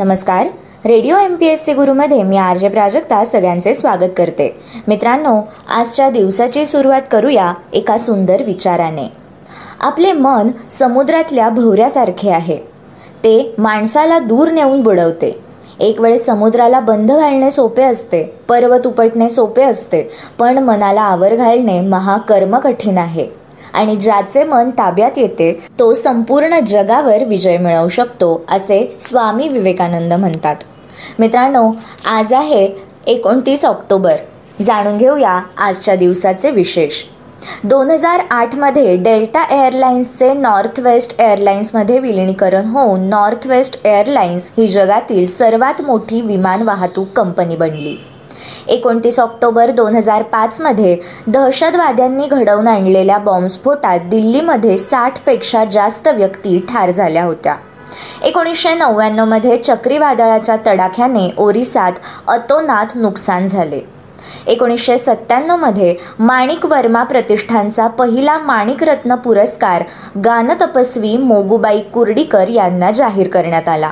नमस्कार. Radio M P S C गुरुमध्ये मी R J Prajakta सगळ्यांचे स्वागत करते. मित्रांनो आजच्या दिवसाची सुरुवात करूया एका सुंदर विचाराने. आपले मन समुद्रातल्या भोवऱ्यासारखे आहे. ते माणसाला दूर नेऊन बुडवते. एक वेळ समुद्राला बंद घालणे सोपे असते पर्वत उपटणे सोपे असते पण मनाला आवर घालणे महाकर्म कठीण आहे. आणि ज्याचे मन ताब्यात येते तो संपूर्ण जगावर विजय मिळवू शकतो असे स्वामी विवेकानंद म्हणतात. मित्रांनो आज आहे एकोणतीस ऑक्टोबर. जाणून घेऊया आजच्या दिवसाचे विशेष. दोन हजार आठमध्ये डेल्टा एअरलाइन्सचे नॉर्थ वेस्ट एअरलाइन्समध्ये विलिनीकरण होऊन नॉर्थ वेस्ट एअरलाइन्स ही जगातील सर्वात मोठी विमान वाहतूक कंपनी बनली. एकोणतीस ऑक्टोबर दोन हजार पाचमध्ये दहशतवाद्यांनी घडवून आणलेल्या बॉम्बस्फोटात दिल्लीमध्ये साठपेक्षा जास्त व्यक्ती ठार झाल्या होत्या. एकोणीसशे नव्याण्णवमध्ये चक्रीवादळाच्या तडाख्याने ओरिसात अतोनात नुकसान झाले. एकोणीसशे सत्त्याण्णवमध्ये माणिक वर्मा प्रतिष्ठानचा पहिला माणिकरत्न पुरस्कार गानतपस्वी मोगुबाई कुर्डीकर यांना जाहीर करण्यात आला.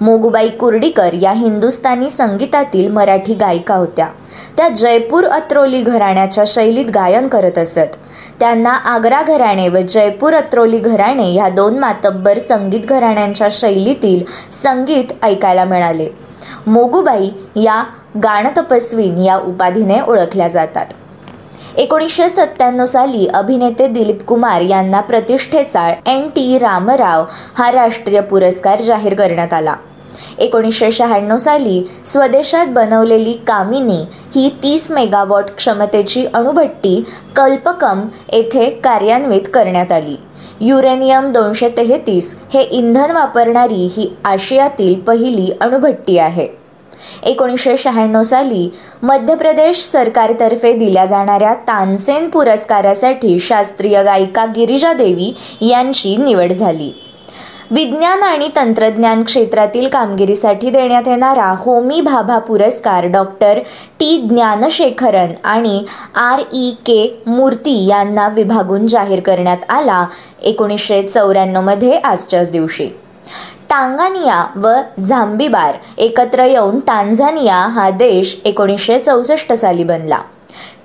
मोगुबाई कुर्डीकर या हिंदुस्थानी संगीतातील मराठी गायिका होत्या. त्या जयपूर अत्रोली घराण्याच्या शैलीत गायन करत असत. त्यांना आग्रा घराणे व जयपूर अत्रोली घराणे ह्या दोन मातब्बर संगीत घराण्यांच्या शैलीतील संगीत ऐकायला मिळाले. मोगुबाई या गाणतपस्वीन या उपाधीने ओळखल्या जातात. एकोणीसशे सत्त्याण्णव साली अभिनेते दिलीप कुमार यांना प्रतिष्ठेचा एन टी रामराव हा राष्ट्रीय पुरस्कार जाहीर करण्यात आला. एकोणीसशे शहाण्णव साली स्वदेशात बनवलेली कामिनी ही तीस मेगावॉट क्षमतेची अणुभट्टी कल्पकम येथे कार्यान्वित करण्यात आली. युरेनियम दोनशे तेहतीस हे इंधन वापरणारी ही आशियातील पहिली अणुभट्टी आहे. एकोणीसशे शहाण्णव साली मध्य प्रदेश सरकारतर्फे दिल्या जाणाऱ्या तानसेन पुरस्कारासाठी शास्त्रीय गायिका गिरिजा देवी यांची निवड झाली. विज्ञान आणि तंत्रज्ञान क्षेत्रातील कामगिरीसाठी देण्यात येणारा होमी भाभा पुरस्कार डॉक्टर टी. ज्ञानशेखरन आणि आर. ई. के. मूर्ती यांना विभागून जाहीर करण्यात आला एकोणीसशे चौऱ्याण्णवमध्ये आजच्याच दिवशी. टांगानिया व झांबीबार एकत्र येऊन टांझानिया हा देश एकोणीसशे चौसष्ट साली बनला.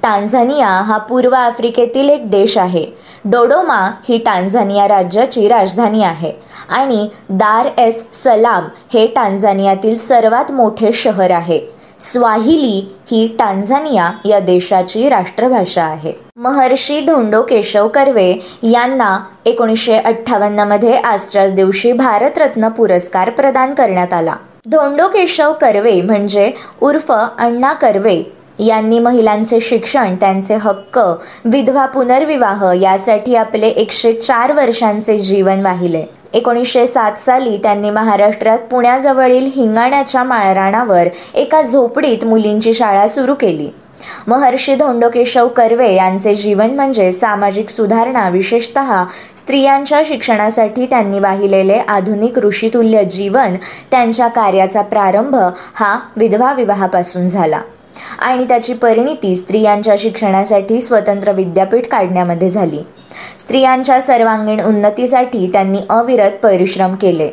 टांझानिया हा पूर्व आफ्रिकेतील एक देश आहे. डोडोमा ही टांझानिया राज्याची राजधानी आहे आणि दार एस सलाम हे टांझानियातील सर्वात मोठे शहर आहे. स्वाहिली ही टांझानिया या देशाची राष्ट्रभाषा आहे. महर्षी धोंडो केशव कर्वे यांना एकोणीसशे अठ्ठावन्नमध्ये आजच्याच दिवशी भारतरत्न पुरस्कार प्रदान करण्यात आला. धोंडो केशव कर्वे म्हणजे उर्फ अण्णा कर्वे. यांनी महिलांचे शिक्षण त्यांचे हक्क विधवा पुनर्विवाह यासाठी आपले एकशे चार वर्षांचे जीवन वाहिले. एकोणीसशे सात साली त्यांनी महाराष्ट्रात पुण्याजवळील हिंगाण्याच्या माळराणावर एका झोपडीत मुलींची शाळा सुरू केली. महर्षी धोंडोकेशव कर्वे यांचे जीवन म्हणजे सामाजिक सुधारणा विशेषत स्त्रियांच्या शिक्षणासाठी त्यांनी वाहिलेले आधुनिक ऋषितुल्य जीवन त्यांच्या कार्याचा प्रारंभ हा विधवा विवाहापासून झाला. आणि त्याची परिणिती स्त्रियांच्या शिक्षणासाठी स्वतंत्र विद्यापीठ काढण्यामध्ये झाली. स्त्रियांच्या सर्वांगीण उन्नतीसाठी त्यांनी अविरत परिश्रम केले.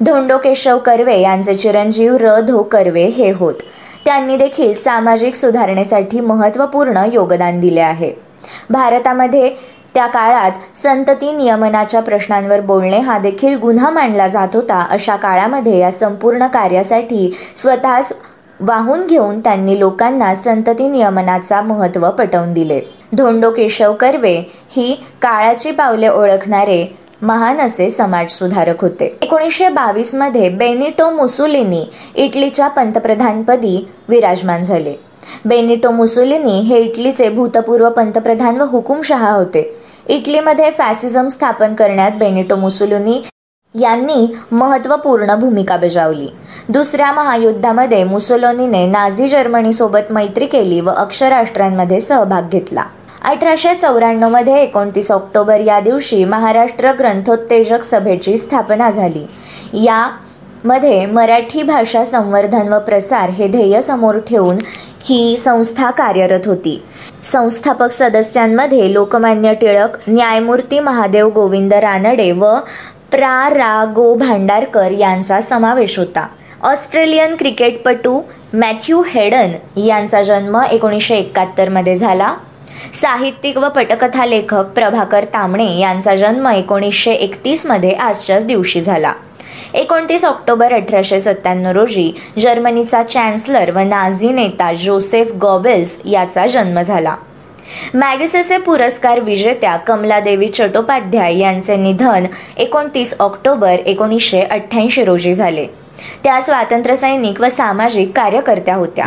धोंडो केशव कर्वे यांचे चिरंजीव र. धो. कर्वे हे होत. त्यांनी देखील सामाजिक सुधारणेसाठी महत्त्वपूर्ण योगदान दिले आहे. भारतामध्ये त्या काळात संतती नियमनाच्या प्रश्नांवर बोलणे हा देखील गुन्हा मानला जात होता. अशा काळामध्ये या संपूर्ण कार्यासाठी स्वतःच वाहून घेऊन त्यांनी लोकांना संतती नियमनाचा महत्त्व पटवून दिले. धोंडो केशव कर्वे ही काळाची पावले ओळखणारे महान असे समाजसुधारक होते. एकोणीसशे बावीसमध्ये बेनिटो मुसुलिनी इटलीच्या पंतप्रधानपदी विराजमान झाले. बेनिटो मुसुलिनी हे इटलीचे भूतपूर्व पंतप्रधान व हुकुमशहा होते. इटलीमध्ये फॅसिझम स्थापन करण्यात बेनिटो मुसुलिनी यांनी महत्त्वपूर्ण भूमिका बजावली. दुसऱ्या महायुद्धामध्ये मुसोलोनीने नाझी जर्मनीसोबत मैत्री केली व अक्षराष्ट्रांमध्ये सहभाग घेतला. अठराशे चौऱ्याण्णवमध्ये एकोणतीस ऑक्टोबर या दिवशी महाराष्ट्र ग्रंथोत्तेजक सभेची स्थापना झाली. या मध्ये मराठी भाषा संवर्धन व प्रसार हे ध्येय समोर ठेवून ही संस्था कार्यरत होती. संस्थापक सदस्यांमध्ये लोकमान्य टिळक न्यायमूर्ती महादेव गोविंद रानडे व प्रा. रा. गो. भांडारकर यांचा समावेश होता. ऑस्ट्रेलियन क्रिकेटपटू मॅथ्यू हेडन यांचा जन्म एकोणीसशे एकाहत्तरमध्ये झाला. साहित्यिक व पटकथा लेखक प्रभाकर तांबणे यांचा जन्म एकोणीसशे एकतीसमध्ये आजच्याच दिवशी झाला. एकोणतीस ऑक्टोबर अठराशे सत्त्याण्णव रोजी जर्मनीचा चॅन्सलर व नाझी नेता जोसेफ गॉबेल्स याचा जन्म झाला. मॅगसेसे पुरस्कार विजेत्या कमलादेवी चट्टोपाध्याय यांचे निधन एकोणतीस ऑक्टोबर एकोणीसशे अठ्ठ्याऐंशी रोजी झाले. त्या स्वातंत्र्यसैनिक व सामाजिक कार्यकर्त्या होत्या.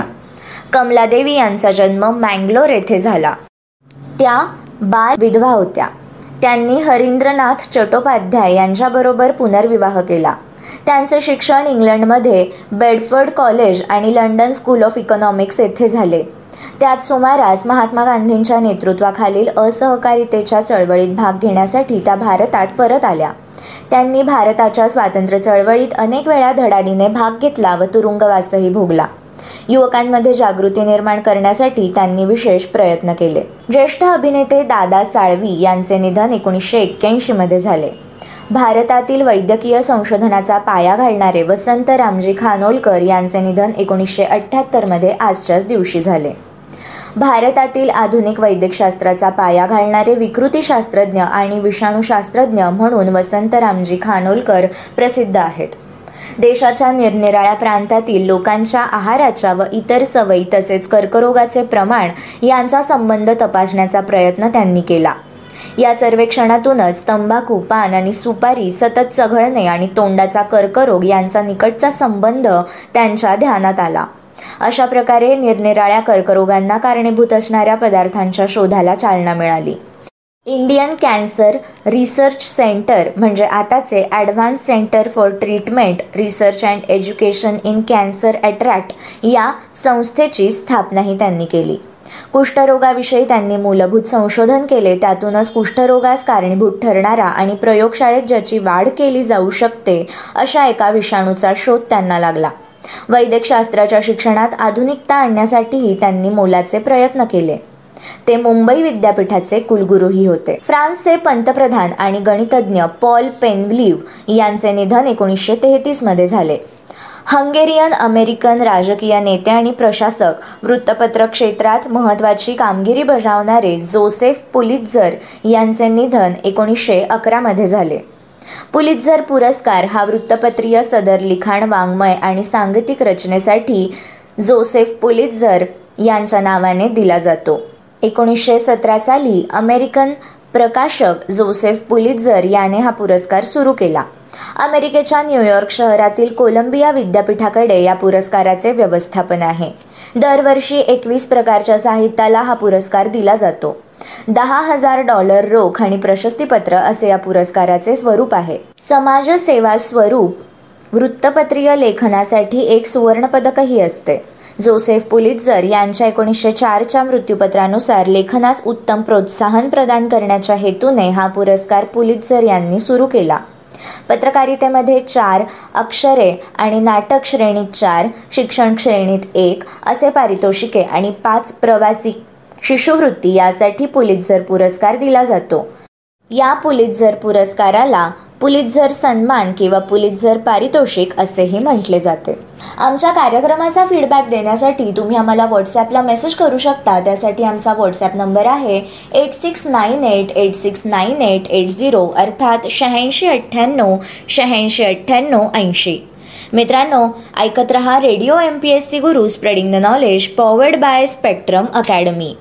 कमलादेवी यांचा जन्म मँगलोर येथे झाला. त्या बाल विधवा होत्या. त्यांनी हरिंद्रनाथ चट्टोपाध्याय यांच्याबरोबर पुनर्विवाह केला. त्यांचे शिक्षण इंग्लंडमध्ये बेडफर्ड कॉलेज आणि लंडन स्कूल ऑफ इकॉनॉमिक्स येथे झाले. त्याच सुमारास महात्मा गांधींच्या नेतृत्वाखालील असहकारितेच्या चळवळीत भाग घेण्यासाठी त्या भारतात परत आल्या. त्यांनी भारताच्या स्वातंत्र्य चळवळीत अनेक वेळा धडाडीने भाग घेतला व तुरुंगवासही भोगला. युवकांमध्ये जागृती निर्माण करण्यासाठी त्यांनी विशेष प्रयत्न केले. ज्येष्ठ अभिनेते दादा साळवी यांचे निधन एकोणीसशे एक्क्याऐंशी मध्ये झाले. भारतातील वैद्यकीय संशोधनाचा पाया घालणारे वसंत रामजी खानोलकर यांचे निधन एकोणीसशे अठ्ठ्याहत्तरमध्ये आजच्याच दिवशी झाले. भारतातील आधुनिक वैद्यकशास्त्राचा पाया घालणारे विकृतीशास्त्रज्ञ आणि विषाणूशास्त्रज्ञ म्हणून वसंत रामजी खानोलकर प्रसिद्ध आहेत. देशाच्या निरनिराळ्या प्रांतातील लोकांच्या आहाराच्या व इतर सवयी तसेच कर्करोगाचे प्रमाण यांचा संबंध तपासण्याचा प्रयत्न त्यांनी केला. या सर्वेक्षणातूनच तंबाखू पान आणि सुपारी सतत चघळणे आणि तोंडाचा कर्करोग यांचा निकटचा संबंध त्यांच्या ध्यानात आला. अशा प्रकारे निरनिराळ्या कर्करोगांना कारणीभूत असणाऱ्या पदार्थांच्या शोधाला चालना मिळाली. इंडियन कॅन्सर रिसर्च सेंटर म्हणजे आताचे advance centre for treatment research and education in cancer attract या संस्थेची स्थापनाही त्यांनी केली. कुष्ठरोगाविषयी त्यांनी मूलभूत संशोधन केले त्यातूनच कुष्ठरोगास कारणीभूत ठरणारा आणि प्रयोगशाळेत ज्याची वाढ केली जाऊ शकते अशा एका विषाणूचा शोध त्यांना लागला. वैद्यकशास्त्राच्या शिक्षणात आधुनिकता आणण्यासाठीही त्यांनी मोलाचे प्रयत्न केले. ते मुंबई विद्यापीठाचे कुलगुरूही होते. फ्रान्सचे पंतप्रधान आणि गणितज्ञ पॉल पेनव्लिव्ह यांचे निधन एकोणीसशे तेहतीसमध्ये झाले. हंगेरियन अमेरिकन राजकीय नेते आणि प्रशासक वृत्तपत्र क्षेत्रात महत्त्वाची कामगिरी बजावणारे जोसेफ पुलित्झर यांचे निधन एकोणीसशे अकरामध्ये झाले. पुलित्झर पुरस्कार हा वृत्तपत्रीय सदर लिखाण वाङ्मय आणि सांगतिक रचनेसाठी जोसेफ पुलित्झर यांच्या नावाने दिला जातो. एकोणीसशे सतरा साली अमेरिकन प्रकाशक जोसेफ पुलित्झर याने हा पुरस्कार सुरू केला. अमेरिकेच्या न्यूयॉर्क शहरातील कोलंबिया विद्यापीठाकडे या पुरस्काराचे व्यवस्थापन आहे. दरवर्षी एकवीस प्रकारच्या साहित्याला हा पुरस्कार दिला जातो. दहा हजार डॉलर रोख आणि प्रशस्तीपत्र असे या पुरस्काराचे स्वरूप आहे. समाजसेवा स्वरूप वृत्तपत्रीय लेखनासाठी एक सुवर्णपदकही असते. जोसेफ पुलित्झर यांच्या एकोणीसशे चारच्या मृत्यूपत्रानुसार लेखनास उत्तम प्रोत्साहन प्रदान करण्याच्या हेतूने हा पुरस्कार पुलित्झर यांनी सुरू केला. पत्रकारितेमध्ये चार अक्षरे आणि नाटक श्रेणीत चार शिक्षण श्रेणीत एक असे पारितोषिके आणि पाच प्रवासी शिशुवृत्ती यासाठी पुलित्झर पुरस्कार दिला जातो. या पुलित्झर पुरस्काराला पुलितझर सन्मान किंवा पुलितझर पारितोषिक असेही म्हटले जाते. आमच्या कार्यक्रमाचा फीडबॅक देण्यासाठी तुम्ही आम्हाला व्हॉट्सॲपला मेसेज करू शकता. त्यासाठी आमचा व्हॉट्सॲप नंबर आहे eight six nine eight eight six nine eight eight zero अर्थात शहाऐंशी अठ्ठ्याण्णव शहाऐंशी अठ्ठ्याण्णव ऐंशी. मित्रांनो ऐकत रहा radio M P S C Guru spreading the knowledge powered by Spectrum Academy